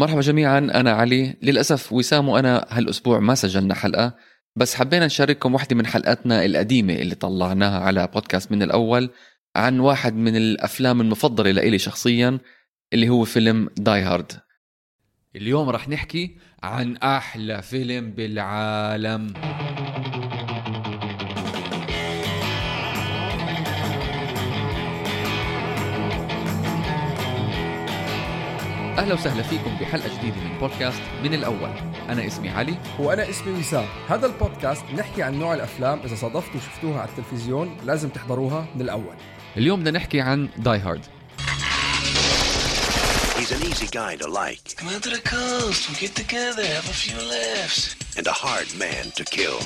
مرحبا جميعا أنا علي. للأسف وسام وأنا هالأسبوع ما سجلنا حلقة بس حبينا نشارككم واحدة من حلقاتنا القديمة اللي طلعناها على بودكاست من الأول عن واحد من الأفلام المفضلة لإلي شخصيا اللي هو فيلم داي هارد اليوم رح نحكي عن أحلى فيلم بالعالم. أهلا وسهلا فيكم بحلقة جديدة من بودكاست من الأول. أنا اسمي علي. وأنا اسمي وسام. هذا البودكاست نحكي عن نوع الأفلام إذا صادفتوا وشفتوها على التلفزيون لازم تحضروها من الأول. اليوم بدنا نحكي عن داي هارد He's an easy guy to like. Come out to the coast, we'll get together, have a few laughs. and a hard man to kill.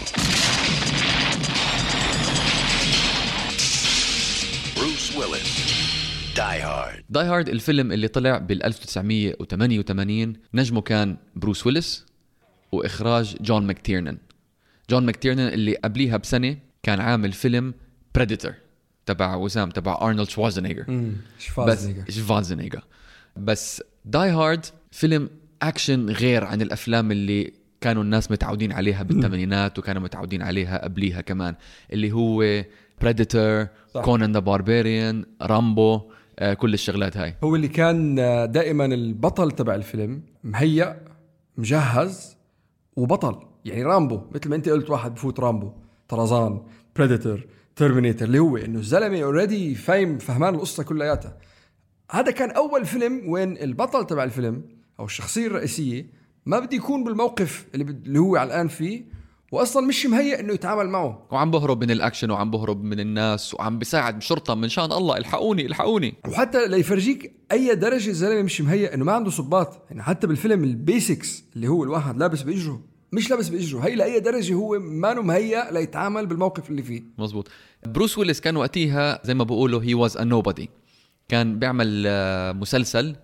Bruce Willis, Die Hard. Die Hard الفيلم اللي طلع بال 1988 نجمه كان بروس ويلس وإخراج جون ماكتيرنان جون ماكتيرنان اللي قبليها بسنة كان عامل فيلم Predator تبع وسام تبع أرنولد شوارزنيجر بس شفازنيجر شفازنيجر بس Die Hard فيلم اكشن غير عن الأفلام اللي كانوا الناس متعودين عليها بالثمانينات وكانوا متعودين عليها قبليها كمان اللي هو Predator. Conan the Barbarian رامبو كل الشغلات هاي. هو اللي كان دائما البطل تبع الفيلم مهيأ مجهز وبطل. يعني رامبو مثل ما أنت قلت واحد بفوت رامبو طرزان Predator Terminator اللي هو إنه الزلمة already فاهم فهمان القصة كلياتها. هذا كان أول فيلم وين البطل تبع الفيلم أو الشخصية الرئيسية ما بده يكون بالموقف اللي, اللي هو علقان فيه. واصلا مش مهيأ إنه يتعامل معه. وعم بهرب من الأكشن وعم بهرب من الناس وعم بساعد الشرطه من شان الله الحقوني الحقوني. وحتى ليفرجيك أي درجة الزلمه مش مهيئ إنه ما عنده صباط. يعني حتى بالفيلم ال basics اللي هو الواحد لابس بإجره مش لابس بإجره. هي لأي درجة هو ما مهيئ ليتعامل بالموقف اللي فيه. مزبوط. بروس ويلس كان وقتها زي ما بقولوا he was a nobody كان بيعمل آه، مسلسل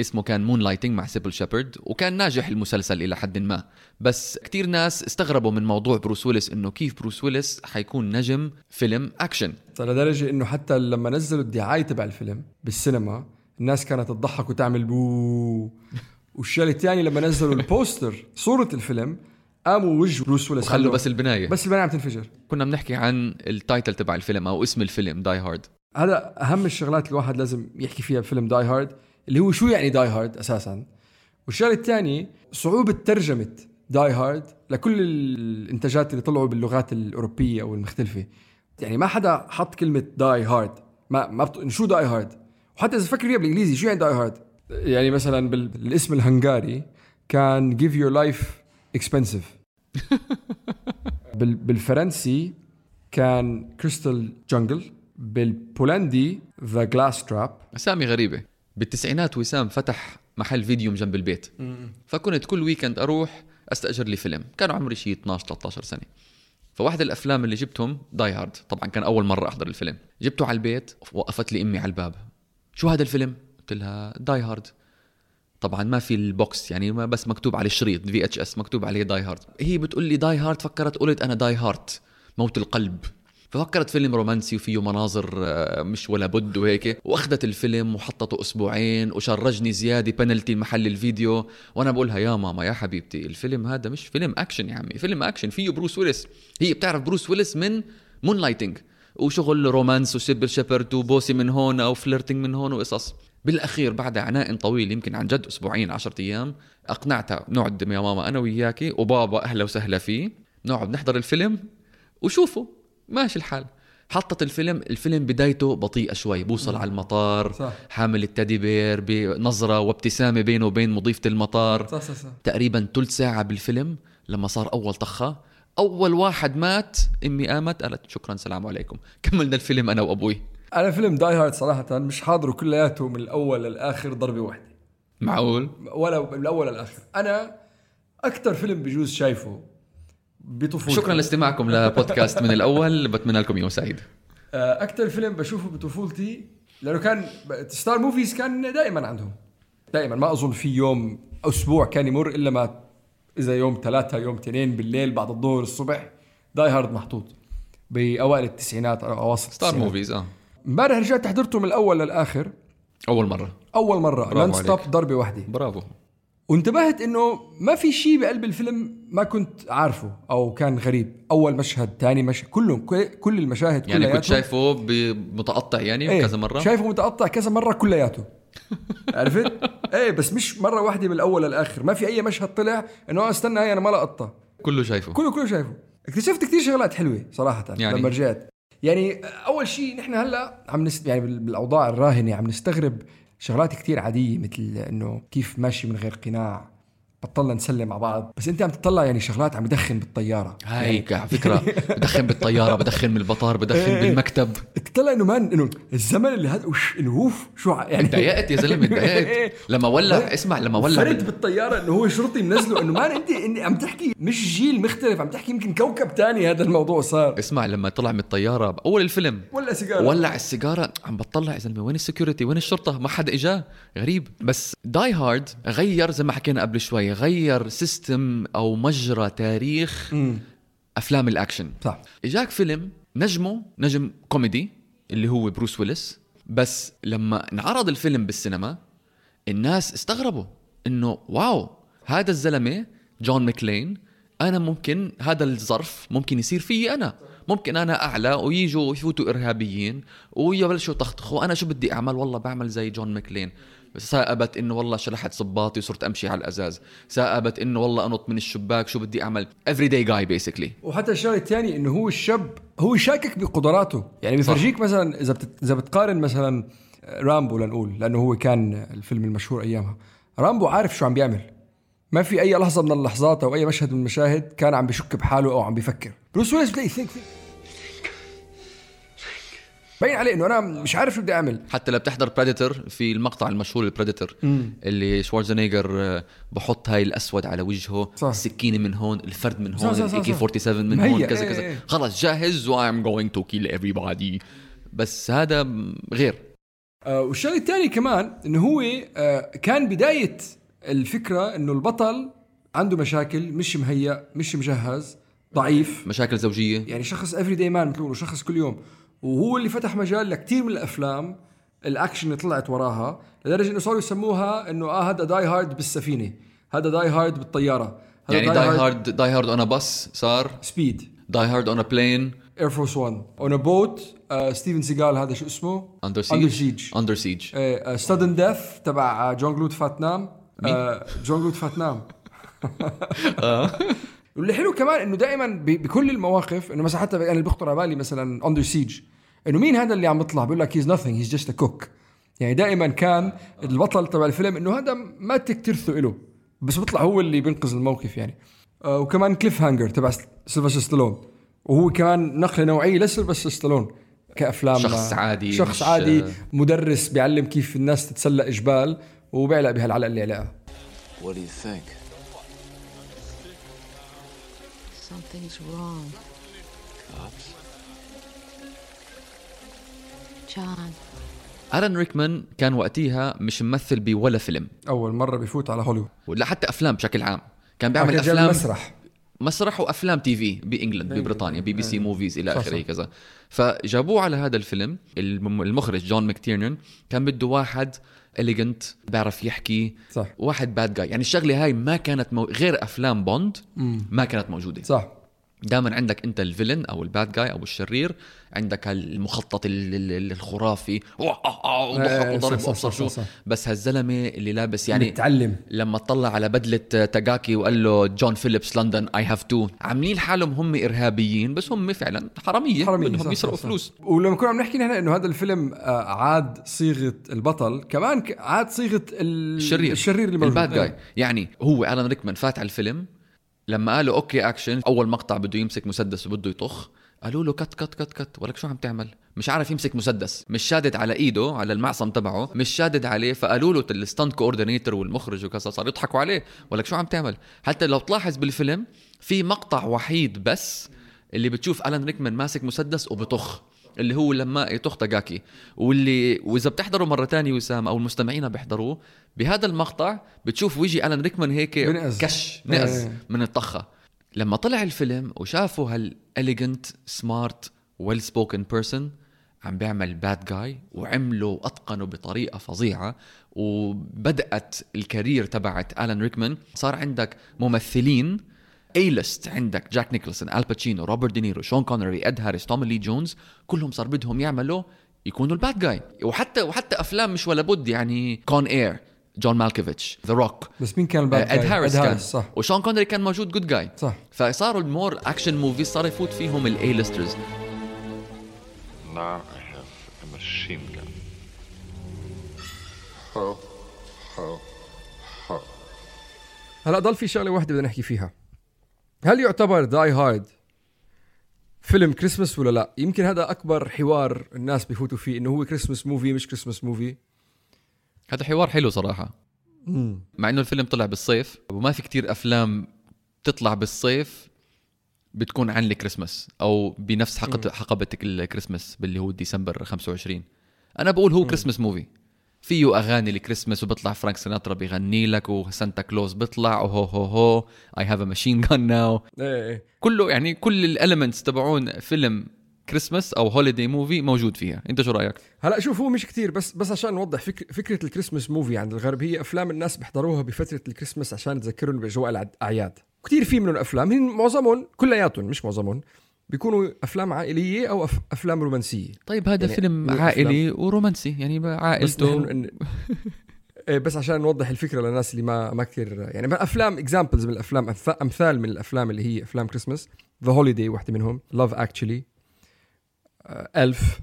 اسمه كان Moonlighting مع سيبل شيبرد وكان ناجح المسلسل إلى حد ما. بس كتير ناس استغربوا من موضوع بروس ويلس إنه كيف بروس ويلس حيكون نجم فيلم اكشن لدرجه إنه حتى لما نزلوا الدعاية تبع الفيلم بالسينما الناس كانت تضحك وتعمل boo. والشيء الثاني لما نزلوا ال poster صورة الفيلم قاموا وجه بروس ويلس خلوا بس البناية. بس البناية عم تنفجر. كنا بنحكي عن ال title تبع الفيلم أو اسم الفيلم Die Hard هذا أهم الشغلات الواحد لازم يحكي فيها بفيلم Die Hard اللي هو شو يعني Die Hard أساسا؟ والشغلة الثاني صعوبة ترجمة Die Hard لكل الإنتاجات اللي طلعوا باللغات الأوروبية أو المختلفة. يعني ما حدا حط كلمة Die Hard ما ما بت... شو Die Hard وحتى إذا فكر فيها بالإنجليزي شو يعني Die Hard يعني مثلا بال... بالاسم الهنغاري كان give your life expensive. بال... بالفرنسي كان Crystal Jungle بالبولندي The Glass Trap أسامي غريبة. بالتسعينات وسام فتح محل فيديو جنب البيت. فكنت كل weekend أروح أستأجر لي فيلم. كان عمري شيء 12 13 سنة. فواحد الأفلام اللي جبتهم Die Hard طبعا كان أول مرة أحضر الفيلم. جبته على البيت وقفت لي أمي على الباب. شو هذا الفيلم؟ قلت لها Die Hard طبعا ما في ال box يعني ما بس مكتوب على الشريط VHS مكتوب عليه Die Hard هي بتقول لي Die Hard فكرت قلت أنا die heart موت القلب. ففكرت فيلم رومانسي وفيه مناظر آه، مش ولا بد وهيك. وأخذت الفيلم وحطته أسبوعين و charge ني زيادة بنالتي محل الفيديو. وأنا بقولها يا ماما يا حبيبتي الفيلم هذا مش فيلم أكشن يا عمي فيلم أكشن. فيه بروس ويلس هي بتعرف بروس ويلس من Moonlighting وشغل romance وسيبيل شيبرد وبوسي من هون أو flirting من هون وقصص. بالأخير بعد عناء طويل يمكن عن جد أسبوعين عشرة أيام أقنعتها نقعد يا ماما أنا وياكي وبابا أهلا وسهلا فيه نقعد نحضر الفيلم وشوفوا. ماشي الحال. حطت الفيلم الفيلم بدايته بطيئة شوي بوصل على المطار صح. حامل ال teddy bear بنظرة وابتسامة بينه وبين مضيفة المطار. صح صح صح. تقريبا ثلث ساعة بالفيلم لما صار أول طخة. أول واحد مات أمي قامت قالت شكرا سلام عليكم. كملنا الفيلم أنا وأبوي. أنا فيلم Die Hard صراحة مش حاضره كلياته من الأول للآخر ضربة واحدة. معقول؟ ولا من الأول للآخر. أنا أكثر فيلم بجوز شايفه بطفولتي. شكرا لاستماعكم لبودكاست من الأول. بتمنى لكم يوم سعيد. أكثر فيلم بشوفه بطفولتي لأنه كان Star Movies كان دائما عندهم. دائما ما أظن في يوم أسبوع كان يمر إلا ما إذا يوم ثلاثة يوم اثنين بالليل بعد الظهر الصبح. Die Hard محطوط بأوائل التسعينات أو اواسط Star. Movies آه. امبارح رجعت حضرته من الأول للآخر. أول مرة. أول مرة. non-stop. ضربة واحدة. برافو. وانتبهت إنه ما في شيء بقلب الفيلم ما كنت عارفه أو كان غريب. أول مشهد ثاني مشهد كلهم كل- المشاهد يعني كنت شايفه متقطع يعني إيه، كذا مرة؟ شايفه متقطع كذا مرة كلياته. عرفت؟ إيه بس مش مرة واحدة من الأول للآخر. ما في أي مشهد طلع إنه آه استنى هاي أنا ما لقطها كله شايفه. كله كله شايفه. اكتشفت كثير شغلات حلوة صراحة يعني؟ لما رجعت. يعني أول شيء نحن هلأ عم نست... يعني بال- بالأوضاع الراهنة عم نستغرب شغلات كثير عادية مثل إنه كيف ماشي من غير قناع. بطلنا نسلم مع بعض. بس انت عم تطلع يعني شغلات عم بدخن بالطيارة. هاي على فكرة. بدخن بالطيارة بدخن من المطار بدخن إيه. بالمكتب. تطلع إنه man إنه الزمن اللي هذا wish إنه اوف شو يعني تضايقت يا زلمة تضايقت لما ولع اسمع لما ولع فرد بال- بالطيارة إنه هو شرطي منزله إنه man انت انت عم تحكي مش جيل مختلف عم تحكي يمكن كوكب تاني هذا الموضوع صار. اسمع لما طلع من الطيارة باول الفيلم. ولا سيجارة. ولع السيجارة. عم بطلع يا زلمة وين ال security؟ وين الشرطة؟ ما حدا إجاه. غريب. بس Die Hard غير زي ما حكينا قبل شوي. غير system أو مجرى تاريخ أفلام الأكشن. صح. إجاك فيلم نجمه نجم كوميدي اللي هو بروس ويلس بس لما انعرض الفيلم بالسينما الناس استغربوا إنه wow هذا الزلمة جون ماكلين أنا ممكن هذا الظرف ممكن يصير فيي أنا. ممكن أنا أعلق ويجوا يفوتوا إرهابيين ويبلشوا يطخطخوا أنا شو بدي أعمل؟ والله بعمل زي جون ماكلين so it بت إنه والله شلحت صباطي وصرت أمشي على الأزاز. so it بت إنه والله أنط من الشباك. شو بدي أعمل؟ Everyday guy basically. وحتى الشغلة الثانية إنه هو الشاب هو شاكك بقدراته. يعني بفرجيك مثلا إذا بت... إذا بتقارن مثلا رامبو لنقول لأنه هو كان الفيلم المشهور أيامها. رامبو عارف شو عم بيعمل. ما في أي لحظة من اللحظات أو أي مشهد من المشاهد كان عم بشك بحاله أو عم بيفكر بروس ويلس بلاقي thinking باين عليه إنه أنا مش عارف شو بدي أعمل. حتى لو بتحضر Predator في المقطع المشهور ال Predator اللي شوارزنيجر آه، بحط هاي الأسود على وجهه صح. السكينة من هون الفرد من هون ال AK صح. 47 من هون كذا كذا. خلص جاهز و I'm going to kill everybody. بس هذا غير. آه والشغلة الثانية كمان إنه هو آه كان بداية الفكرة إنه البطل عنده مشاكل مش مهيأ مش مجهز ضعيف. مشاكل زوجية. يعني شخص everyday man مثل شخص كل يوم. وهو اللي فتح مجال لكثير من الأفلام الأكشن اللي طلعت وراها لدرجة إنه صاروا يسموها إنه آه هذا Die Hard بالسفينة هذا Die Hard بالطيارة هذا يعني Die Hard Die Hard on bus صار Speed Die Hard on plane Air Force 1 on boat ستيفن سيجال هذا شو اسمه؟ Under Under Siege Siege Under Siege Sudden Death تبع جون كلود فاندام آه جون كلود فاندام. واللي حلو كمان إنه دائما بكل المواقف إنه مثلا حتى أنا اللي بيخطر على بالي مثلا Under Siege إنه مين هذا اللي عم بيطلع بيقول لك he's nothing he's just a cook يعني دائما كان البطل تبع الفيلم إنه هذا ما تكترثوا له بس بيطلع هو اللي بينقذ الموقف يعني. آه وكمان Cliffhanger تبع سيلفستر ستالون وهو كمان نقلة نوعية لسيلفستر ستالون كأفلام شخص عادي، شخص عادي مدرس بيعلم كيف الناس تتسلق جبال. وبيعلق بهالعلقه اللي علقها What do you think? Something's wrong. John, الان ريكمان كان وقتها مش ممثل بولا فيلم. أول مرة بيفوت على هوليوود. ولا حتى أفلام بشكل عام. كان بيعمل افلام مسرح. مسرح وأفلام TV بإنجلند ببريطانيا BBC movies إلى آخره. كذا. فجابوه على هذا الفيلم الم- المخرج جون ماكتيرنن كان بده واحد elegant بيعرف يحكي. صح. واحد bad guy يعني الشغلة هاي ما كانت مو... غير أفلام بوند ما كانت موجودة. صح. دائما عندك أنت ال villain أو ال bad guy أو الشرير عندك المخطط ال- ال- ال- الخرافي وضحك وضرب وأبصر شو. بس هالزلمة اللي لابس يعني متعلم. لما طلع على بدلة تاكاغي وقال له جون فيليبس لندن I have two عاملين حالهم هم إرهابيين بس هم فعلا حرامية حرامية، بدهم يسرقوا. فلوس. ولما كنا عم نحكي نحن إنه هذا الفيلم آه، عاد صيغة البطل كمان عاد صيغة ال- الشرير. الشرير اللي ال bad guy. إيه. يعني هو ألان ريكمان فات على الفيلم لما قالوا أوكي اكشن أول مقطع بده يمسك مسدس وبده يطخ قالوا له cut cut cut cut. ولك شو عم تعمل؟ مش عارف يمسك مسدس. مش شادد على إيده على المعصم تبعه مش شادد عليه فقالوا له ال stunt coordinator والمخرج وكذا صار يضحكوا عليه. ولك شو عم تعمل؟ حتى لو تلاحظ بالفيلم في مقطع وحيد بس اللي بتشوف الان ريكمان ماسك مسدس وبطخ. اللي هو لما يطخ تاكاغي واللي وإذا بتحضروا مرة تانية وسام أو المستمعين بيحضروه بهذا المقطع بتشوف ويجي ألان ريكمان هيك بنقز. كش نقز إيه. من الطخة لما طلع الفيلم وشافوا هال elegant smart well spoken person عم بيعمل bad guy وعمله وأتقنه بطريقة فظيعة وبدأت ال career تبعت ألان ريكمان صار عندك ممثلين A list عندك جاك نيكلسون ال باتشينو روبرت دينيرو شون كونري اد هاريس تومي لي جونز كلهم صار بدهم يعملوا يكونوا ال bad guy وحتى وحتى أفلام مش ولا بد يعني كون اير جون مالكوفيتش ذا روك بس مين كان ال bad guy؟ اد هاريس كان. صح. وشون كونري كان موجود جود جاي صح. فصاروا ال more action movies صار يفوت فيهم ال A listers Now I have a machine gun. Ho, ho, ho. هلأ ضل في شغلة واحدة بدنا نحكي فيها. هل يعتبر داي هارد فيلم كريسمس ولا لا؟ يمكن هذا أكبر حوار الناس بيفوتوا فيه إنه هو Christmas movie مش Christmas movie هذا حوار حلو صراحة. مع إنه الفيلم طلع بالصيف وما في كتير أفلام تطلع بالصيف بتكون عن الكريسماس أو بنفس حقبه حقبة الكريسماس باللي هو ديسمبر 25 أنا بقول هو Christmas movie فيه أغاني الكريسماس وبيطلع فرانك سيناترا بيغني لك وسانتا كلوز بيطلع و ho ho ho. I have a machine gun now كله يعني كل ال elements تبعون فيلم كريسماس أو holiday movie موجود فيها. أنت شو رأيك؟ هلا شوف هو مش كتير بس بس عشان نوضح فكر فكرة ال Christmas movie عند الغرب هي أفلام الناس بيحضروها بفترة الكريسماس عشان تذكرهم بأجواء الاعياد كتير في منهم أفلام هن معظمهم كلياتهم مش معظمهم. بيكونوا أفلام عائلية أو أف أفلام رومانسية. طيب هذا يعني فيلم عائلي ورومانسي يعني بس عائلته. نحن إن- إيه بس عشان نوضح الفكرة للناس اللي ما ما كثير يعني افلام examples من الأفلام أمثال من الأفلام اللي هي أفلام Christmas The Holiday واحدة منهم. Love Actually Elf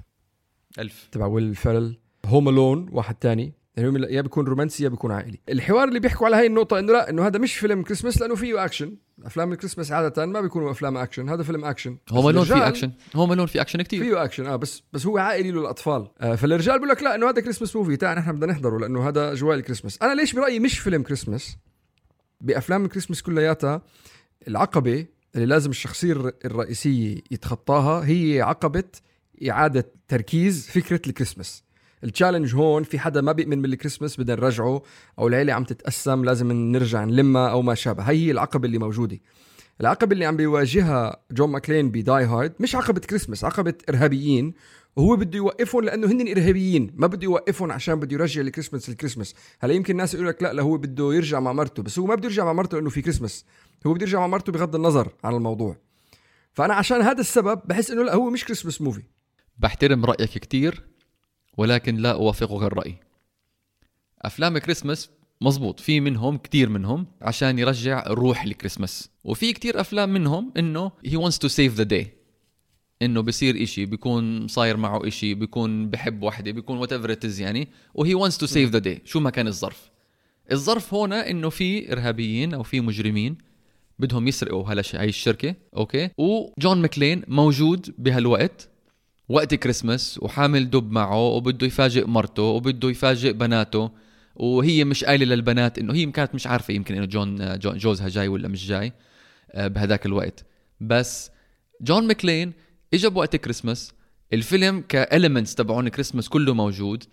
Elf تبع ويل فيرل Home Alone واحد تاني. يعني يا بيكون رومانسي يا بيكون عائلي. الحوار اللي بيحكوا على هاي النقطة إنه لا إنه هذا مش فيلم كريسمس لأنه فيه أكشن. أفلام الكريسمس عادة ما بيكونوا أفلام أكشن هذا فيلم أكشن. هو ملون في الرجال أكشن. هو ملون في أكشن كتير. فيه أكشن آه بس بس هو عائلي للأطفال. آه فالرجال بيقول لك لا إنه هذا Christmas movie تعال نحن بدنا نحضره لأنه هذا اجواء الكريسمس. أنا ليش برأيي مش فيلم كريسمس؟ بأفلام الكريسمس كلياتها العقبة اللي لازم الشخصية الر- الرئيسية يتخطاها هي عقبة إعادة تركيز فكرة الكريسمس. ال challenge هون في حدا ما بيؤمن بالكريسماس بدنا نرجعه أو العيلة عم تتقسم لازم نرجع نلمها أو ما شابه. هي هي العقبة اللي موجودة. العقبة اللي عم بيواجهها جون ماكلين ب Die Hard مش عقبة كريسماس عقبة إرهابيين وهو بده يوقفهم لأنه هن إرهابيين ما بده يوقفهم عشان بده يرجع ال Christmas ال Christmas هلا يمكن الناس يقول لك لا لا هو بده يرجع مع مرته بس هو ما بده يرجع مع مرته لأنه في كريسماس هو بده يرجع مع مرته بغض النظر عن الموضوع. فأنا عشان هذا السبب بحس إنه لا هو مش كريسماس موفي بحترم رأيك كتير. ولكن لا أوافقك الرأي. أفلام كريسمس مزبوط في منهم كتير منهم عشان يرجع روح الكريسماس. وفي كتير أفلام منهم إنه he wants to save the day. إنه بصير إشي بيكون صاير معه إشي بيكون بحب وحدة بيكون it is يعني. و he wants to save the day. شو ما كان الظرف. الظرف هنا إنه في إرهابيين أو في مجرمين بدهم يسرقوا هلا هاي الشركة أوكي؟ وجون ماكلين موجود بهالوقت. وقت كريسمس وحامل دب معه وبده يفاجئ مرته وبده يفاجئ بناته وهي مش قايلة للبنات إنه هي كانت مش عارفة يمكن إنه جون جوزها جاي ولا مش جاي آه، بهداك الوقت. بس جون ماكلين اجى بوقت كريسمس الفيلم ك elements تبعون كريسمس كله موجود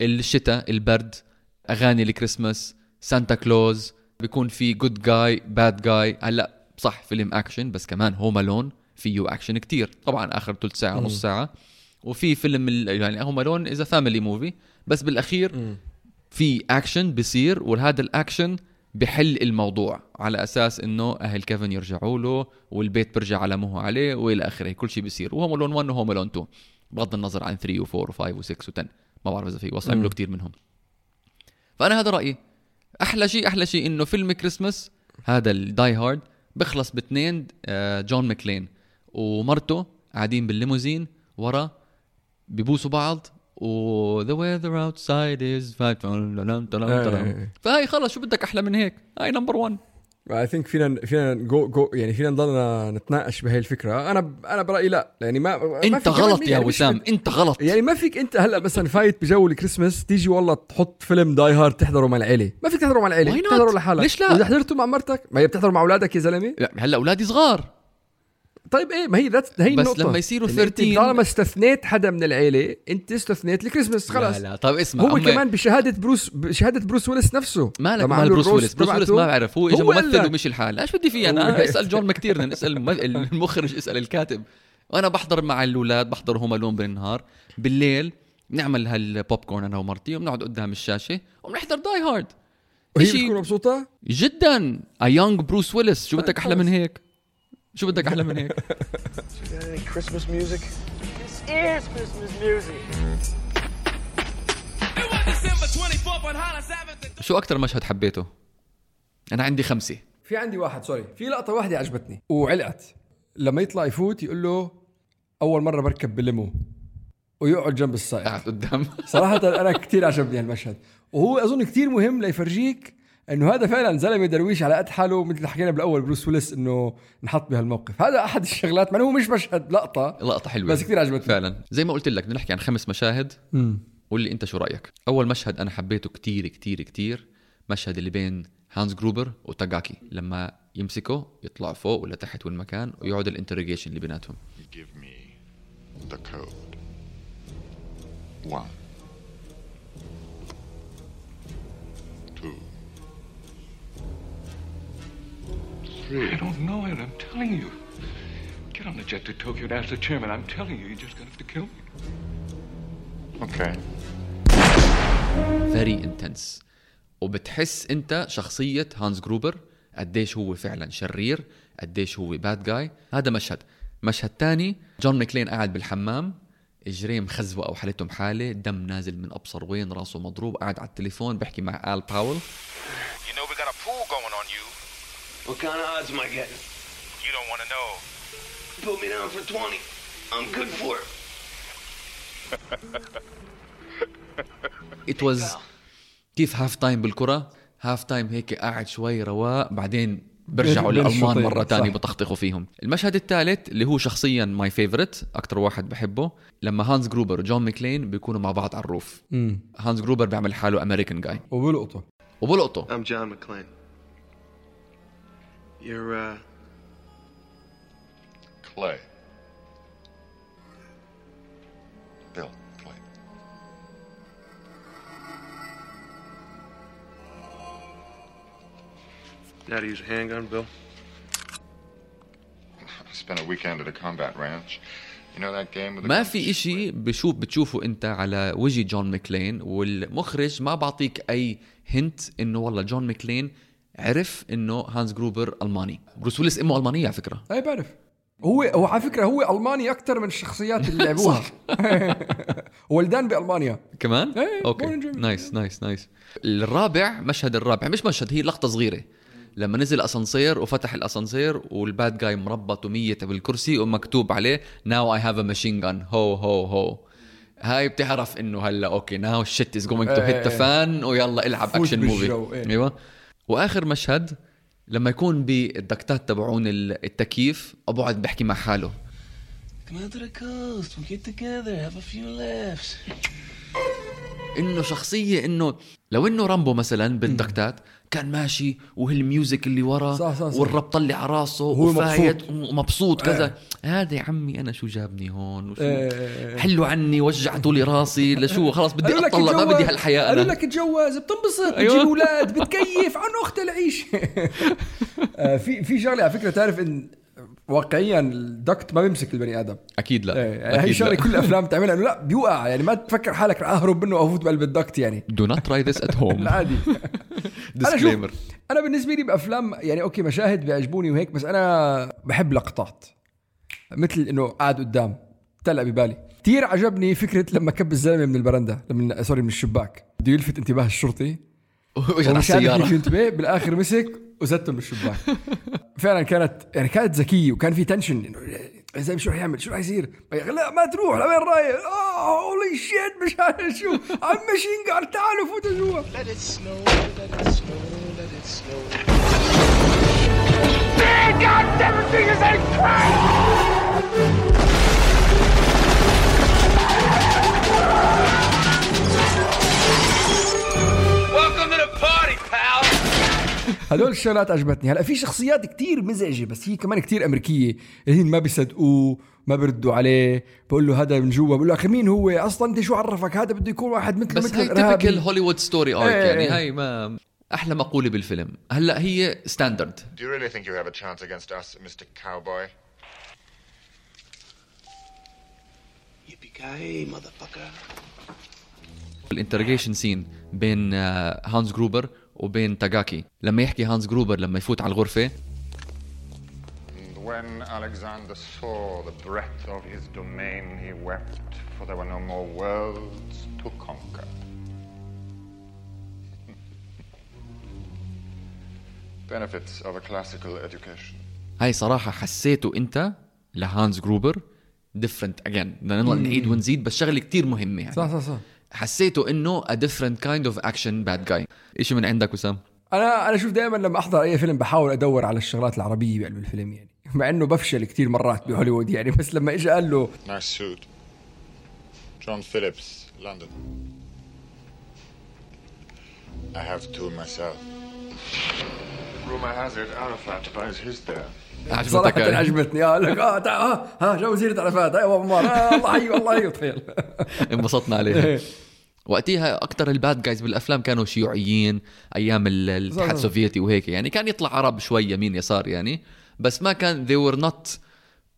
الشتاء البرد أغاني الكريسماس سانتا كلوز بيكون في good guy bad guy هلأ صح فيلم اكشن بس كمان Home Alone فيه اكشن كتير. طبعا آخر ثلث ساعة نص ساعة. وفي فيلم يعني Home Alone إذا family movie بس بالأخير في اكشن بصير وهذا الاكشن بحل الموضوع على أساس إنه أهل كيفن يرجعوا له والبيت برجع على ما هو عليه وإلى آخره. كل شيء بيصير. و Home Alone 1 و Home Alone 2 بغض النظر عن 3 و4 و5 و6 و10 ما بعرف إذا في. وصل عملوا كثير منهم. فأنا هذا رأيي. أحلى شيء أحلى شيء إنه فيلم كريسمس هذا ال Die Hard بخلص بإثنين آه، جون ماكلين ومرته قاعدين بالليموزين ورا بيبوسوا بعض و the weather outside is fine. إيه. فهي خلص شو بدك أحلى من هيك؟ هاي number 1 I think فينا فينا جو جو يعني فينا نضلنا نتناقش بهي الفكرة. أنا أنا برأيي لا. يعني ما ما أنت غلط يا يعني مش وسام بد- أنت غلط. يعني ما فيك أنت هلأ مثلا فايت بجو الكريسماس تيجي والله تحط فيلم Die Hard تحضره مع العيلة. ما فيك تحضره مع العيلة؟ تحضره لحالك. ليش لا؟ اذا حضرته مع مرتك ما هي بتحضره مع أولادك يا زلمة؟ لا، هلأ أولادي صغار. طيب إيه ما هي ذات هي بس النقطة. لما يصيروا إن أنت 13 طالما استثنيت حدا من العيلة أنت استثنيت الكريسماس خلاص. لا لا طب اسمع هو كمان بشهادة بروس بشهادة بروس ويلس نفسه. مالك مال بروس ويلس؟ بروس ويلس ما بعرف هو اجى ممثل. ومشي الحال. إيش بدي فيه أنا أسأل جون ماكتيرنان أسأل الم- المخرج أسأل الكاتب. وأنا بحضر مع الأولاد بحضر Home Alone بالنهار. بالليل بنعمل هالبوب كورن أنا ومرتي وبنقعد قدام الشاشة وبنحضر Die Hard وهي إشي- بتكون مبسوطة؟ جدا. a young بروس ويلس شو بدك أحلى من هيك؟ شو بدك أحلى من هيك؟ Christmas music? This is Christmas music. شو أكثر مشهد حبيته؟ أنا عندي خمسة. في عندي واحد سوري. في لقطة واحدة عجبتني. وعلقت. لما يطلع يفوت يقول له أول مرة بركب ب limo ويقعد جنب السائق قاعد قدام. صراحة أنا كثير عجبني هالمشهد. وهو أظن كثير مهم ليفرجيك إنه هذا فعلا زلمة درويش على قد حاله مثل حكينا بالأول بروس ويلس إنه انحط بهالموقف. هذا أحد الشغلات مع إنه هو مش مشهد لقطة. لقطة حلوة. بس كثير عجبتني. فعلا. زي ما قلت لك بدنا نحكي عن خمس مشاهد. قول لي أنت شو رأيك؟ أول مشهد أنا حبيته كتير كتير كتير. مشهد اللي بين هانز جروبر وتاغاكي لما يمسكه يطلع فوق ولا تحت وين ما كان ويقعد ال interrogation اللي بيناتهم. You give me the code. One. I don't know it, I'm telling you. Get on the jet to Tokyo and ask the chairman. I'm telling you, you're just gonna have to kill me. Okay. فيري انتنس وبتحس انت شخصية هانز جروبر. قديش هو فعلا شرير. قديش هو باد جاي هذا مشهد. مشهد تاني. جون ماكلين قاعد بالحمام. اجريه مخزقة أو حالتهم حاله دم نازل من أبصر وين راسه مضروب قاعد على التليفون بحكي مع آل باول. You know we got a pool going on you. What kind of odds am I getting? You don't want to know. Put me down for 20. I'm good for it. it was كيف half time بالكرة half time هيك قاعد شوي رواق بعدين برجعوا الشوطين، مرة تانية صح. بطخطخوا فيهم المشهد الثالث اللي هو شخصيا my favorite أكثر واحد بحبه لما هانز جروبر وجون ماكلين بيكونوا مع بعض على ال roof هانز جروبر بيعمل حاله American guy وبلقطة وبلقطة I'm John McClane. You're, uh, Clay. Bill Clay. know how to use a handgun, Bill? I spent a weekend at a combat ranch. You know that game with the ما? في إشي بشوف بتشوفه انت على وجه جون ماكلين والمخرج ما بعطيك أي hint انه والله جون ماكلين عرف إنه هانز جروبر ألماني. بروس ويلس إمه المانيه على فكرة. أي بعرف. هو هو على فكرة هو ألماني أكثر من الشخصيات اللي لعبوها. ولدان بألمانيا. كمان؟ إيه، okay. nice nice nice. الرابع مشهد الرابع. مش مشهد هي لقطة صغيرة. لما نزل اسانسير وفتح الأسانسير وال bad guy مربط وميت بالكرسي ومكتوب عليه now I have a machine gun ho ho ho. هاي بتعرف إنه هلأ okay now shit is going to hit the. fan ويلا العب action movie إيه. أيوه. وآخر مشهد لما يكون بالدكتات تبعون ال- التكييف قاعد بحكي مع حاله Come out to the coast. We'll get together, have a few laughs. إنه شخصية إنه لو إنه رامبو مثلا بالدكتات كان ماشي وهالميوزك اللي ورا صح، صح، صح. والرب طلع على راسه هو وفايت ومبسوط كذا. هذا يا عمي أنا شو جابني هون؟ وشو؟ إيه. حلوا عني وجعتوا لي راسي لشو؟ خلاص بدي قالوا اطلع ما بدي هالحياة قالوا أنا لك اتجوز بتنبسط أيوة. بتجيب أولاد بتكيف عن أخت العيش. آه، في في شغلة على فكرة تعرف إن واقعيا الدكت ما بيمسك البني آدم. أكيد لا. إيه، يعني هي شغلة. كل الافلام بتعملها إنه لا بيوقع. يعني ما تفكر حالك رح أهرب منه أو افوت بقلب ال duct يعني. Not try this at home. لا عادي disclaimer. أنا بالنسبة لي بأفلام يعني okay مشاهد بيعجبوني وهيك بس أنا بحب لقطات. مثل إنه قاعد قدام علقت ببالي. كثير عجبني فكرة لما كب الزلمة من البرندة من سوري من الشباك. بده يلفت انتباه الشرطي. كيف السيارة؟ بالآخر مسك وزته من الشباك فعلا كانت يعني كانت ذكية وكان في tension إنه الزلمه شو رح يعمل؟ شو رح يصير؟ لا ما تروح لوين رايح؟ آه holy shit مش عارف شو. عم ماشين قال تعالوا فوتوا جوا. Let it snow, let it هدول الشغلات عجبتني. هلا في شخصيات كتير مزعجة بس هي كمان كتير أمريكية. اللي هن ما بيصدقوه ما بيردوا عليه. بقول له هذا من جوا. بقول له أخي مين هو؟ أصلا انت شو عرفك هذا بده يكون واحد مثل بس مثل هاي typical Hollywood story arc يعني. إيه. هاي ما أحلى مقولة بالفيلم. هلأ هي standard Do you really think you have a chance against us, Mr. Cowboy? Motherfucker. ال interrogation scene بين هانز جروبر وبين تاغاكي. لما يحكي هانز جروبر لما يفوت على الغرفة. And when Alexander saw the breadth of his domain, he wept, for there were no more worlds to conquer. Benefits of a classical education. هاي صراحة حسيته انت لهانز جروبر ديفرنت اجين بدنا نضل نعيد ونزيد بس شغلة كتير مهمة يعني. صح صح صح. حسيته إنه a different kind of action bad guy إيش من عندك وسام أنا أنا شوف دائما لما أحضر أي فيلم بحاول أدور على الشغلات العربية بقلب الفيلم يعني مع إنه بفشل كثير مرات بهوليوود يعني بس لما اجى قال له Nice suit. John Phillips, London. I have two myself. Rumor has it Arafat buys his there. عجبتك هاي؟ عجبتني. آه لك آه تعال آه ها جو وزيرة عرفات أيوه عمار آه الله حي الله حي تخيل انبسطنا عليها. وقتها أكثر ال bad guys بالأفلام كانوا شيوعيين أيام ال- الاتحاد. السوفيتي وهيك يعني. كان يطلع عرب شوي يمين يسار يعني. بس ما كان they were not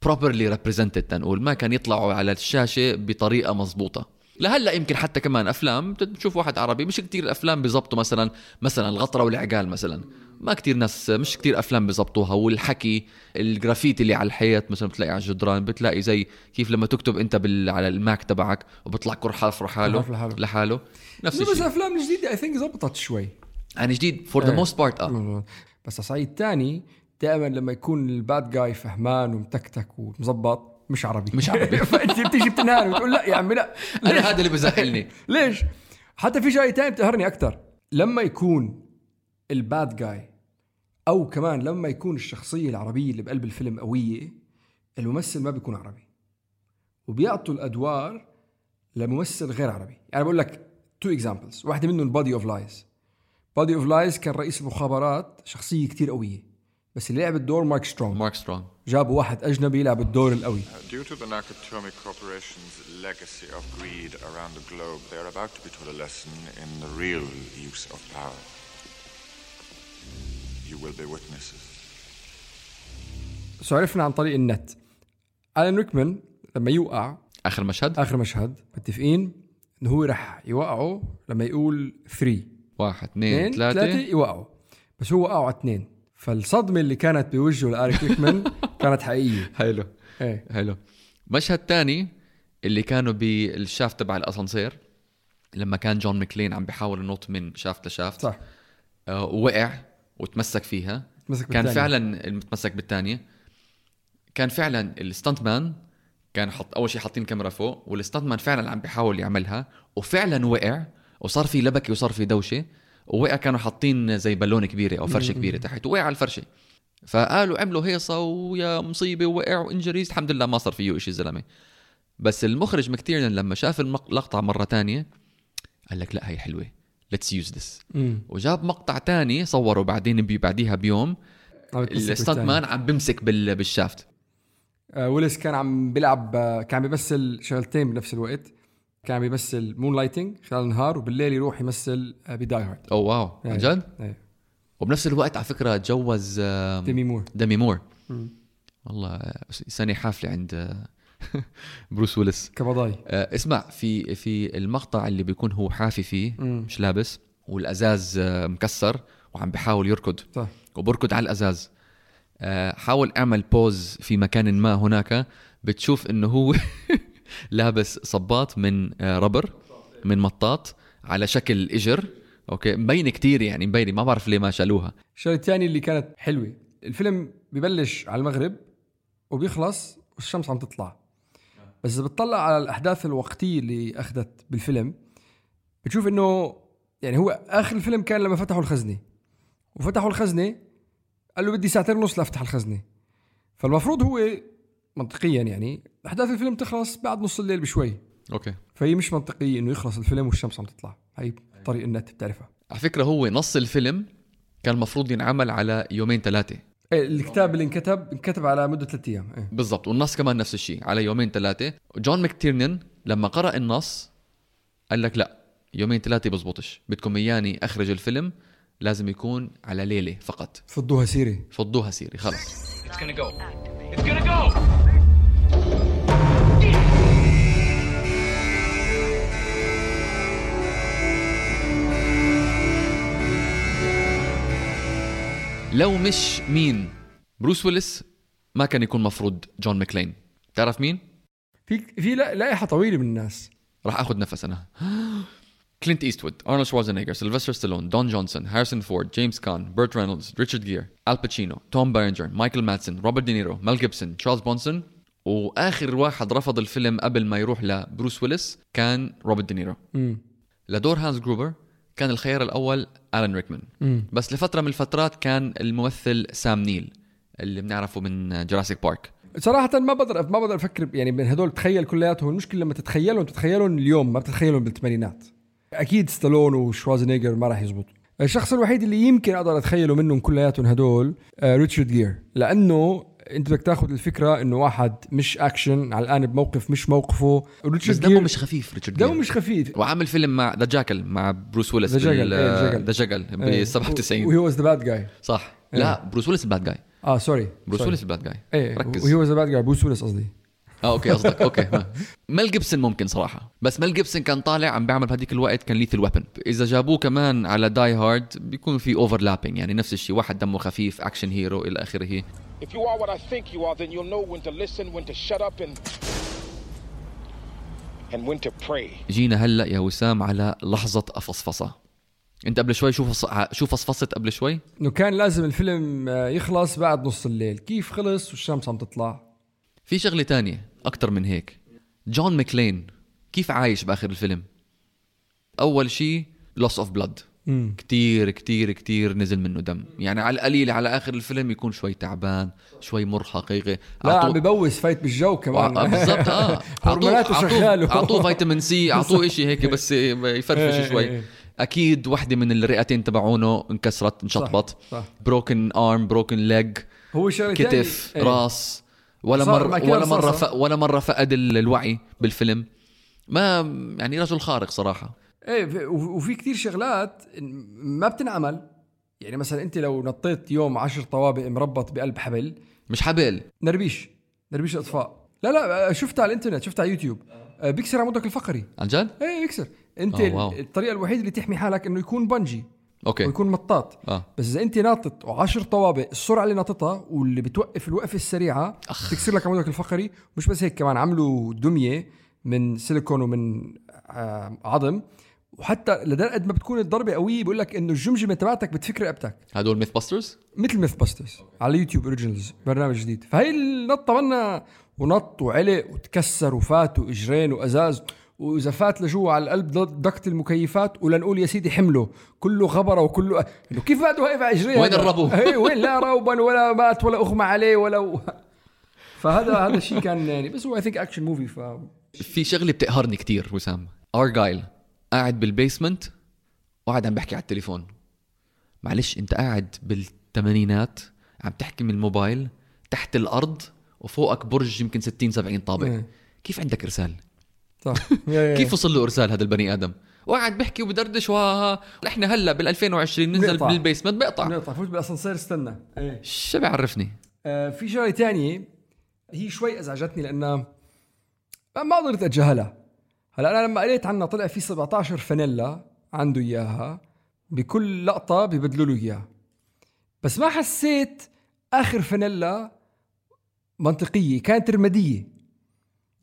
properly represented تنقول. ما كان يطلعوا على الشاشة بطريقة مزبوطه لهلأ يمكن حتى كمان أفلام بتشوف واحد عربي مش كتير الأفلام بيزبطوا مثلا مثلا الغطرة والعقال مثلا. ما كتير ناس مش كتير أفلام بيزبطوها والحكي الجرافيتي اللي على الحيط مثلا بتلاقي على الجدران بتلاقي زي كيف لما تكتب أنت بال على الماك تبعك وبيطلع كل حرف لحاله لحاله. لحاله نفس بس الشيء الافلام الجديده I think زبطت شوي يعني جديد for the. most part آه بس على الصعيد الثاني دائما لما يكون ال bad guy فهمان ومتكتك ومظبط مش عربي مش عربي. فأنت بتيجي بتنهار وتقول لا يا عمي لا أنا هذا اللي بزعلني ليش؟ حتى في شيء ثاني بتقهرني أكثر لما يكون ال bad guy أو كمان لما يكون الشخصية العربية اللي بقلب الفيلم قوية الممثل ما بيكون عربي. وبيعطوا الأدوار لممثل غير عربي. يعني بقول لك two examples واحدة منهم ال Body of Lies Body of Lies كان رئيس المخابرات شخصية كتير قوية. بس اللي لعب الدور مارك سترونج. مارك سترونج. جابوا واحد أجنبي يلعب الدور القوي. Uh, due to the Nakatomi Corporation's legacy of greed around the globe, they are about to be taught a lesson in the real use of power. You will be witnesses. so عرفنا عن طريق النت. آلان ريكمان لما يوقع آخر مشهد؟ آخر مشهد متفقين إنه هو رح يوقعه لما يقول 3 واحد اثنين ثلاثة. ثلاثة يوقعوا. بس هو وقعوا على اثنين. فالصدمة اللي كانت بوجهه لآلان ريكمان كانت حقيقية. حلو. إيه. حلو. مشهد تاني اللي كانوا بالشافت تبع الأسانسير لما كان جون ماكلين عم بيحاول ينط من شافت لشافت صح. آه ووقع وتمسك فيها. تمسك كان. فعلا المتمسك بالثانية. كان فعلا الستانت مان كان حط أول شيء حاطين كاميرا فوق والستانت مان فعلا عم بيحاول يعملها وفعلا وقع وصار في لبكة وصار في دوشة ووقع كانوا حاطين زي بالونه كبيرة أو فرشة كبيرة تحت وقع على الفرشة. فقالوا عملوا هيصة ويا مصيبة ووقع وانجرح الحمد لله ما صار فيه شيء الزلمه بس المخرج ماكتيرنن لما شاف المقطع مرة تانية قال لك لا هي حلوة. let's use this وجاب مقطع تاني صوره بعدين بي بعديها بيوم. بتمسك ال stunt man عم بمسك بال بال shaft. آه ويليس كان عم بيلعب آه، كان بيمثل شغلتين بنفس الوقت. كان بيمثل Moonlighting خلال النهار وبالليل يروح يمثل آه، ب Die Hard oh wow عن جد؟ إيه. وبنفس الوقت على فكرة تجوز ديمي مور ديمي مور والله آه، سنه حافله عند آه، بروس ويلس قبضاي. آه، اسمع في في المقطع اللي بيكون هو حافي فيه مش لابس والأزاز آه، مكسر وعم بحاول يركض. صح. وبركض على الأزاز. آه، حاول اعمل pause في مكان ما هناك. بتشوف إنه هو لابس صباط من آه، rubber من مطاط على شكل إجر. أوكي؟ مبينه كتير يعني مبينه ما بعرف ليه ما شالوها. الشغلة الثانية اللي كانت حلوة الفيلم ببلش على المغرب وبيخلص والشمس عم تطلع. بس إذا بتطلع على الأحداث الوقتية اللي أخذت بالفيلم بتشوف إنه يعني هو آخر الفيلم كان لما فتحوا الخزنة. وفتحوا الخزنة قال له بدي ساعتين ونص لأفتح الخزنة. فالمفروض هو منطقيا يعني أحداث الفيلم تخلص بعد نص الليل بشوي. أوكي. فهي مش منطقية إنه يخلص الفيلم والشمس عم تطلع. هي طريق النت بتعرفها. على فكرة هو نص الفيلم كان المفروض ينعمل على يومين ثلاثة. الكتاب اللي انكتب انكتب على مدة ثلاث أيام إيه. بالضبط والنص كمان نفس الشيء على يومين ثلاثة جون ماكتيرنن لما قرأ النص قال لك لا يومين ثلاثة بزبطش بدكم إياني أخرج الفيلم لازم يكون على ليلة فقط فضوها سيرة فضوها سيرة خلص It's gonna go. It's gonna go! لو مش مين؟ بروس ويلس ما كان يكون مفروض جون ماكلين تعرف مين؟ في في لا- لائحة طويلة من الناس. راح آخذ نفس أنا. كلينت إيستوود أرنولد شوارزنيجر سيلفستر ستالون دون جونسون هاريسون فورد جيمس كان بيرت رينولدز ريتشارد جير آل باتشينو توم بارنجر مايكل مادسن روبرت دينيرو ميل جيبسون تشارلز برونسون. وآخر واحد رفض الفيلم قبل ما يروح لبروس ويلس كان روبرت دينيرو. مم. لدور هانز جروبر كان الخيار الأول الان ريكمان. بس لفترة من الفترات كان الممثل سام نيل اللي بنعرفه من Jurassic Park صراحة ما بقدر ما بقدر أفكر يعني من هدول تخيل كلياتهم المشكلة لما تتخيلهم تتخيلهم اليوم ما بتتخيلهم بالثمانينات. أكيد ستالون وشوارزنيجر ما راح يزبطوا. الشخص الوحيد اللي يمكن أقدر أتخيله منهم كلياتهم هدول آه ريتشارد جير لأنه انت بدك تاخذ الفكرة انه واحد مش اكشن على الان بموقف مش موقفه. بس دمه مش خفيف ريتشارد دمه مش خفيف. وعامل فيلم مع The Jackal مع بروس ويلس The Jackal. The Jackal ب 97 و he was the bad guy صح. لا بروس ويلس ال bad guy آه sorry بروس ويلس ال bad guy إيه ركز. وهي واز ذا باد جاي بروس ويلس قصدي. آه أوكي قصدك أوكي. ميل جيبسون ممكن صراحة. بس ميل جيبسون كان طالع عم بيعمل بهذيك الوقت كان Lethal Weapon إذا جابوه كمان على Die Hard بيكون في overlapping يعني نفس الشيء واحد دمه خفيف action hero إلى آخره. If you are what I think you are, then you'll know when to listen, when to shut up, and and when to pray. جينا هلأ يا وسام على لحظة فصفصة. أنت قبل شوي شو فص... شو فصفصت قبل شوي؟ إنه كان لازم الفيلم آه، يخلص بعد نص الليل. كيف خلص والشمس عم تطلع؟ في شغلة تانية أكتر من هيك. جون ماكلين كيف عايش بآخر الفيلم؟ أول شيء loss of blood مم. كتير كتير كتير نزل منه دم يعني على القليل على آخر الفيلم يكون شوي تعبان شوي مرهق لا عطوه- عم boss fight بالجو كمان آه، بالضبط آه هرموناته اعطوه شغلة أعطوه فيتامين سي أعطوه شيء هيك بس إيه، يفرفش شوي إيه. أكيد وحدة من الرئتين تبعونه انكسرت انشطبت. broken arm broken leg هو كتف. إيه. راس. ولا مرة ولا مرة. ولا مرة فقد ال- الوعي بالفيلم ما يعني رجل خارق صراحة إيه في- وفي كثير شغلات ما بتنعمل. يعني مثلا أنت لو نطيت يوم عشر طوابق مربط بقلب حبل. مش حبل. نربيش. نربيش إطفاء. لا لا شفتها على الإنترنت شفتها على يوتيوب. آه، بيكسر عمودك الفقري. عن جد؟ إيه بيكسر أنت آه،. الطريقة الوحيدة اللي تحمي حالك إنه يكون bungee. أوكي. ويكون مطاط. آه. بس إذا أنت ناطط وعشر طوابق السرعة اللي ناططها واللي بتوقف الوقفة السريعة أخ. تكسر لك عمودك الفقري. مش بس هيك كمان عملوا دمية من سيليكون ومن آه، عظم. وحتى لدرجة ما بتكون الضربه قويه بيقول لك إنه الجمجمة تبعتك بتفك رقبتك. هدول ميث باسترز مثل ميث باسترز على يوتيوب Originals برنامج جديد. فهي النطة منا ونط وعلق وتكسر وفات وإجرين وأزاز. وإذا فات لجوا على القلب ضغط المكيفات ولنقول يا سيدي حمله. كله غبرة وكله إنه كيف بعده واقف على اجريه وين؟ الربو؟ إيه، وين؟ لا ربو ولا مات ولا أغمى عليه ولا و... فهذا هذا الشيء كان يعني. بس هو I think action movie ف في شغلة بتقهرني كتير وسام. ارجايل قاعد بال basement وقاعد عم بحكي على التليفون. معلش انت قاعد بالثمانينات عم تحكي من الموبايل تحت الأرض وفوقك برج يمكن 60 70 طابق. إيه. كيف عندك إرسال؟ صح. كيف وصل له إرسال هذا البني آدم؟ وقاعد بحكي وبدردش إحنا هلأ بال 2020 ننزل. بالبيسمنت بيقطع نقطع فوت بالاسانسير استنى. إيه. شو بيعرفني؟ آه، في شغلة تانية هي شوي أزعجتني لأنها ما قدرت أتجاهلها. هلا أنا لما قريت عنها طلع في 17 فانيلا عنده إياها بكل لقطة ببدلوا له إياها. بس ما حسيت آخر فانيلا منطقية كانت رمادية.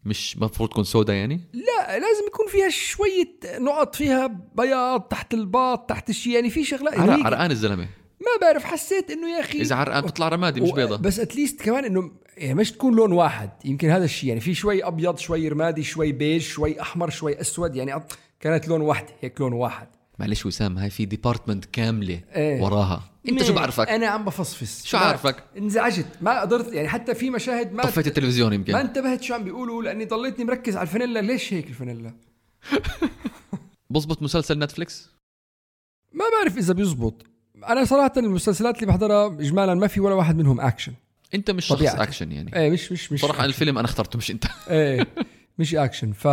مش مفروض تكون سودا يعني؟ لا لازم يكون فيها شوية نقط فيها بياض تحت الباط تحت الشيء يعني في شغلات عرق عرقان الزلمة. ما بعرف حسيت إنه يا أخي إذا عرقان بتطلع رمادي مش بيضة. بس at least كمان إنه يعني مش تكون لون واحد. يمكن هذا الشيء يعني في شوي أبيض شوي رمادي شوي بيج شوي أحمر شوي أسود يعني كانت لون واحدة هيك لون واحد. معلش وسام هاي في department كاملة إيه. وراها. أنت شو بعرفك؟ أنا عم بفصفص. شو ما- عارفك؟ انزعجت. ما قدرت يعني حتى في مشاهد ما طفيت التلفزيون ما يمكن انتبهت شو عم بيقولوا لأني ضليتني مركز على الفانيلا. ليش هيك الفانيلا؟ بزبط مسلسل نتفليكس؟ ما بعرف إذا بيزبط. أنا صراحة المسلسلات اللي بحضرها اجمالا ما في ولا واحد منهم اكشن أنت مش شخص طبيعتك. اكشن يعني. إيه مش مش مش صراحة الفيلم أنا اخترته مش أنت. إيه مش اكشن ف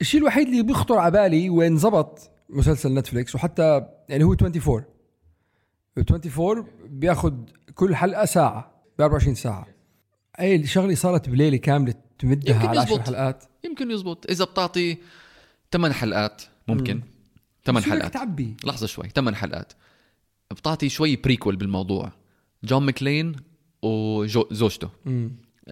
الشيء الوحيد اللي بيخطر على بالي وين زبط مسلسل نتفليكس وحتى يعني هو 24 24 بياخذ كل حلقة ساعة ب 24 ساعة. أي الشغلة صارت بليلة كاملة تمدها على 10 يزبط. حلقات. يمكن يزبط. إذا بتعطي 8 حلقات ممكن. 8 بدك حلقات. تعبي؟ لحظة شوي 8 حلقات. بتعطي شوي prequel بالموضوع. جون ماكلين وزوجته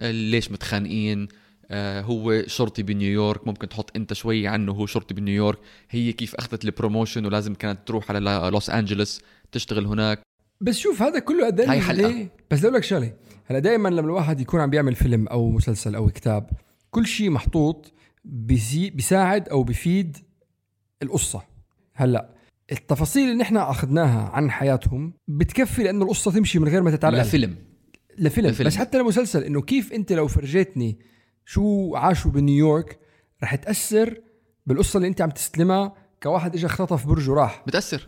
ليش متخانقين؟ آه هو شرطي بنيويورك ممكن تحط انت شوي عنه هو شرطي بنيويورك. هي كيف أخذت ال promotion ولازم كانت تروح على لوس أنجلوس تشتغل هناك. بس شوف هذا كله قد هاي حلقة. بس أقول لك شغلة. هلا دائما لما الواحد يكون عم بيعمل فيلم أو مسلسل أو كتاب كل شيء محطوط بيساعد أو بيفيد القصة. هلا التفاصيل اللي نحن أخذناها عن حياتهم بتكفي لأنه القصة تمشي من غير ما تتعلق. لفيلم. لفيلم. لفيلم. بس حتى لمسلسل إنه كيف أنت لو فرجيتني شو عاشوا بنيويورك رح تأثر بالقصة اللي أنت عم تستلمها كواحد اجى اختطف برج وراح. بتأثر.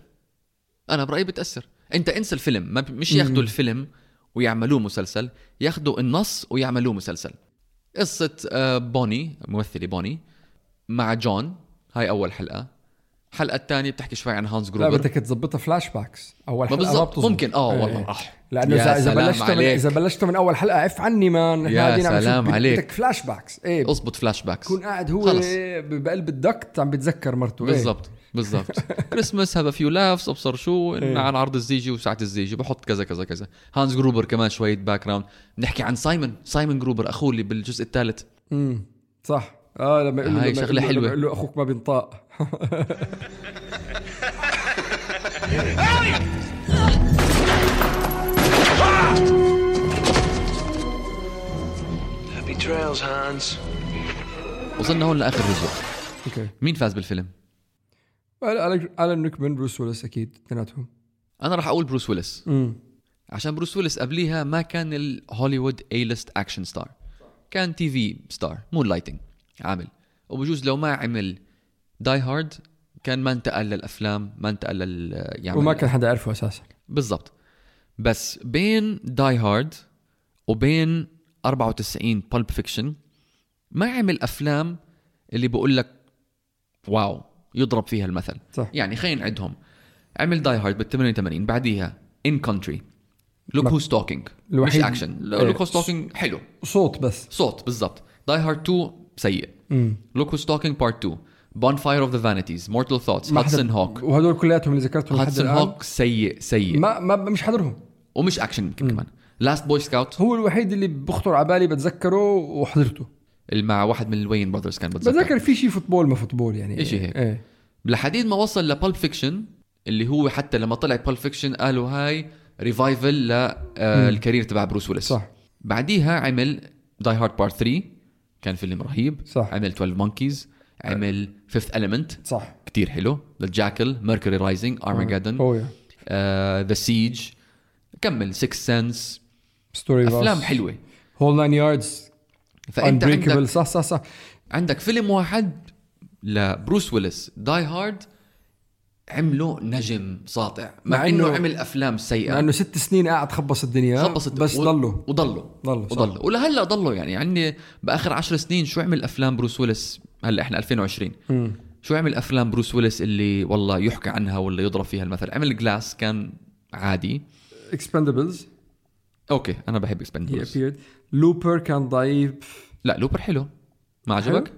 أنا برأيي بتأثر. أنت انسى الفيلم. ما مش ياخذوا الفيلم ويعملوه مسلسل ياخذوا النص ويعملوه مسلسل. قصة آه، بوني ممثلة بوني مع جون هاي أول حلقة. الحلقة الثانية بتحكي شوي عن هانز لا جروبر بدك تظبطها فلاش باكس اول حلقة بالضبط. ممكن آه إيه. والله أح. لأنه يا اذا إذا بلشت من. إذا بلشت من أول حلقة عف عني مان يا قاعدين عم نشوف- سلام عليك. بدك فلاش باكس إيه اضبط فلاش باكس يكون قاعد هو خلص. بقلب الدكت عم بيتذكر مرته. بالضبط بالضبط كريسماس هذا فيو لافس أبصر شو إيه. عن عرض الزيجي وساعة الزيجي بحط كذا كذا كذا هانز جروبر كمان شوية background بنحكي عن سايمون سايمون جروبر أخوه اللي بالجزء الثالث امم صح آه لما يقول له لما شغلة يقول له- أخوك ما بينطاق. وصلنا هون لآخر جزء. okay مين فاز بالفيلم؟ آلان ريكمان بروس ويلس أكيد اثنيناتهم. أنا راح أقول بروس ويلس عشان بروس ويلس قبليها ما كان ال Hollywood A-list action star كان TV star Moonlighting عامل. وبجوز لو ما عمل Die Hard كان ما انتقل للأفلام ما انتقل لل يعمل وما كان حدا يعرفه أساسا. بالضبط. بس بين Die Hard وبين 94 Pulp Fiction ما عمل أفلام اللي بقول لك wow يضرب فيها المثل. صح. يعني خلينا نعدهم. عمل Die Hard بال 88 بعديها In Country Look Who's Talking مش action. Look Who's Talking حلو. صوت بس. صوت بالضبط. Die Hard 2 سيء. Look Who's Talking part 2 Bonfire of the Vanities Mortal Thoughts Hudson Hawk وهدول كلياتهم اللي ذكرتهم الآن. Hawk سيء سيء. ما ما مش حضرهم. ومش اكشن يمكن كمان. Last Boy Scout هو الوحيد اللي بخطر على بالي بتذكره وحضرته. اللي مع واحد من ال Wayans brothers كان بتذكر بتذكر في شيء football ما football يعني. إشي هيك. إيه. لحديد ما وصل ل Pulp Fiction اللي هو حتى لما طلع Pulp Fiction قالوا هاي revival لل career تبع بروس ويلس صح. بعديها عمل Die Hard part 3 كان فيلم رهيب. صح. عمل 12 Monkeys عمل Fifth Element صح. كتير حلو. The Jackal Mercury Rising Armageddon يا The Siege كمل. 6 Sense Story أفلام حلوة. Whole Nine Yards فأنت عندك صح صح صح. عندك فيلم واحد لبروس ويلس Die Hard عمله نجم ساطع. مع, مع إنه إنه- عمل أفلام سيئة. مع إنه ست سنين قاعد خبص الدنيا. خبصت بس و- ضلوا. وضلوا. ضلوا، صح. وضلوا. ولهلأ ضلوا يعني. عندي بآخر عشر سنين شو عمل أفلام بروس ويلس هلأ إحنا 2020 شو عمل أفلام بروس ويلس اللي والله يحكى عنها ولا يضرب فيها المثل؟ عمل Glass كان عادي. Expendables okay أنا بحب Expendables Looper كان ضعيف. لا Looper حلو. ما عجبك؟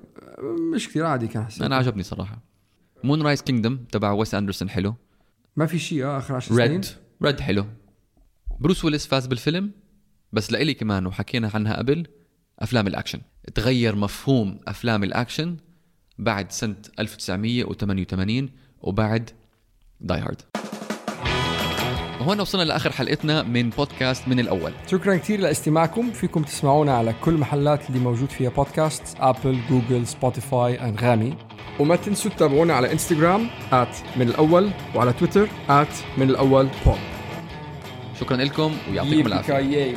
مش كثير عادي كان حسيت أنا عجبني صراحة. Moonrise Kingdom تبع ويس أندرسون حلو. ما في شيء آه آخر 10 سنين. Red Red حلو. بروس ويلس فاز بالفيلم بس لإلي كمان وحكينا عنها قبل أفلام الأكشن. تغير مفهوم أفلام الأكشن بعد سنة 1988 وبعد Die Hard وهون وصلنا لآخر حلقتنا من بودكاست من الأول. شكرا كثير لاستماعكم. فيكم تسمعونا على كل محلات اللي موجود فيها بودكاست ابل جوجل سبوتيفاي انغامي وما تنسوا تتابعونا على انستغرام من الأول وعلى تويتر من الأول pod شكرا لكم ويعطيكم العافية.